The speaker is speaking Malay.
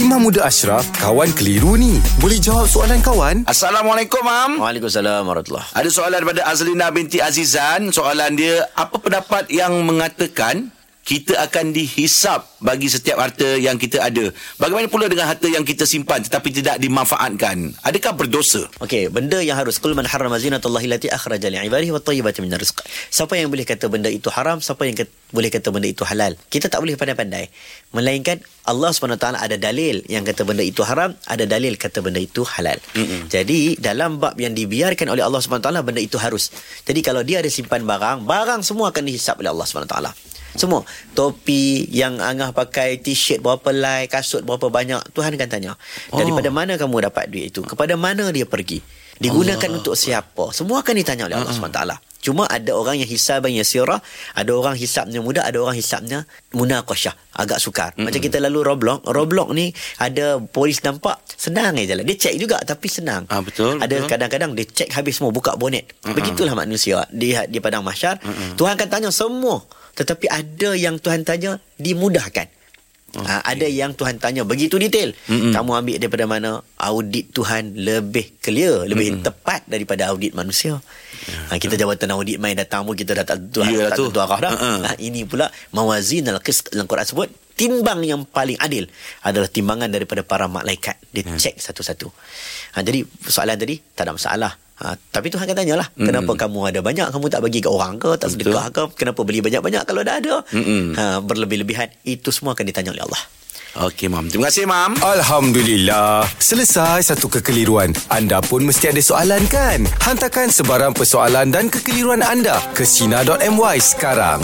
Imam Muda Ashraf, kawan keliru ni. Boleh jawab soalan kawan? Assalamualaikum, Mam. Waalaikumsalam warahmatullahi Ada soalan daripada Azlina binti Azizan. Soalan dia, apa pendapat yang mengatakan kita akan dihisap bagi setiap harta yang kita ada. Bagaimana pula dengan harta yang kita simpan tetapi tidak dimanfaatkan? Adakah berdosa? Okey, benda yang harus kul man harrama zinatallahi allati akhraja li ibadihi wat tayyibati minar rizq. Siapa yang boleh kata benda itu haram, siapa yang ket- boleh kata benda itu halal? Kita tak boleh pandai-pandai. Melainkan Allah SWT ada dalil yang kata benda itu haram, ada dalil kata benda itu halal. Mm-mm. Jadi dalam bab yang dibiarkan oleh Allah SWT benda itu harus. Jadi kalau dia ada simpan barang, barang semua akan dihisap oleh Allah SWT. Semua Topi Yang Angah pakai T-shirt berapa lai Kasut berapa banyak Tuhan akan tanya Daripada mana kamu dapat duit itu Kepada mana dia pergi Digunakan Allah. untuk siapa Semua akan ditanya oleh Allah SWT Cuma ada orang yang hisab yang yasirah Ada orang hisabnya mudah Ada orang hisabnya Munaqasyah Agak sukar mm-hmm. Macam kita lalu Roblox Roblox ni Ada polis nampak Senang je jalan Dia check juga Tapi senang Ah, betul, Ada betul. kadang-kadang Dia check habis semua Buka bonet Mm-mm. Begitulah manusia Di, di padang mahsyar Tuhan akan tanya semua tetapi ada yang Tuhan tanya dimudahkan. Okay. Ha, ada yang Tuhan tanya begitu detail. Mm-mm. Kamu ambil daripada mana? Audit Tuhan lebih clear, lebih Mm-mm. tepat daripada audit manusia. Ha, kita jawatan audit main datang pun kita dah tak tentu, tak tu. tentu arah dah. Ha-ha. Ha, ini pula mawazin al-qist dalam Quran sebut timbang yang paling adil adalah timbangan daripada para malaikat. Dia Ya. cek satu-satu. Ha, jadi soalan tadi tak ada masalah. Ha, tapi Tuhan akan tanyalah Kenapa kamu ada banyak Kamu tak bagi ke orang ke Tak Betul. sedekah ke Kenapa beli banyak-banyak Kalau dah ada ha, Berlebih-lebihan Itu semua akan ditanya oleh Allah Okey, Mam. Terima kasih, Mam. Alhamdulillah. Selesai satu kekeliruan. Anda pun mesti ada soalan kan? Hantarkan sebarang persoalan dan kekeliruan anda ke Sina.my sekarang.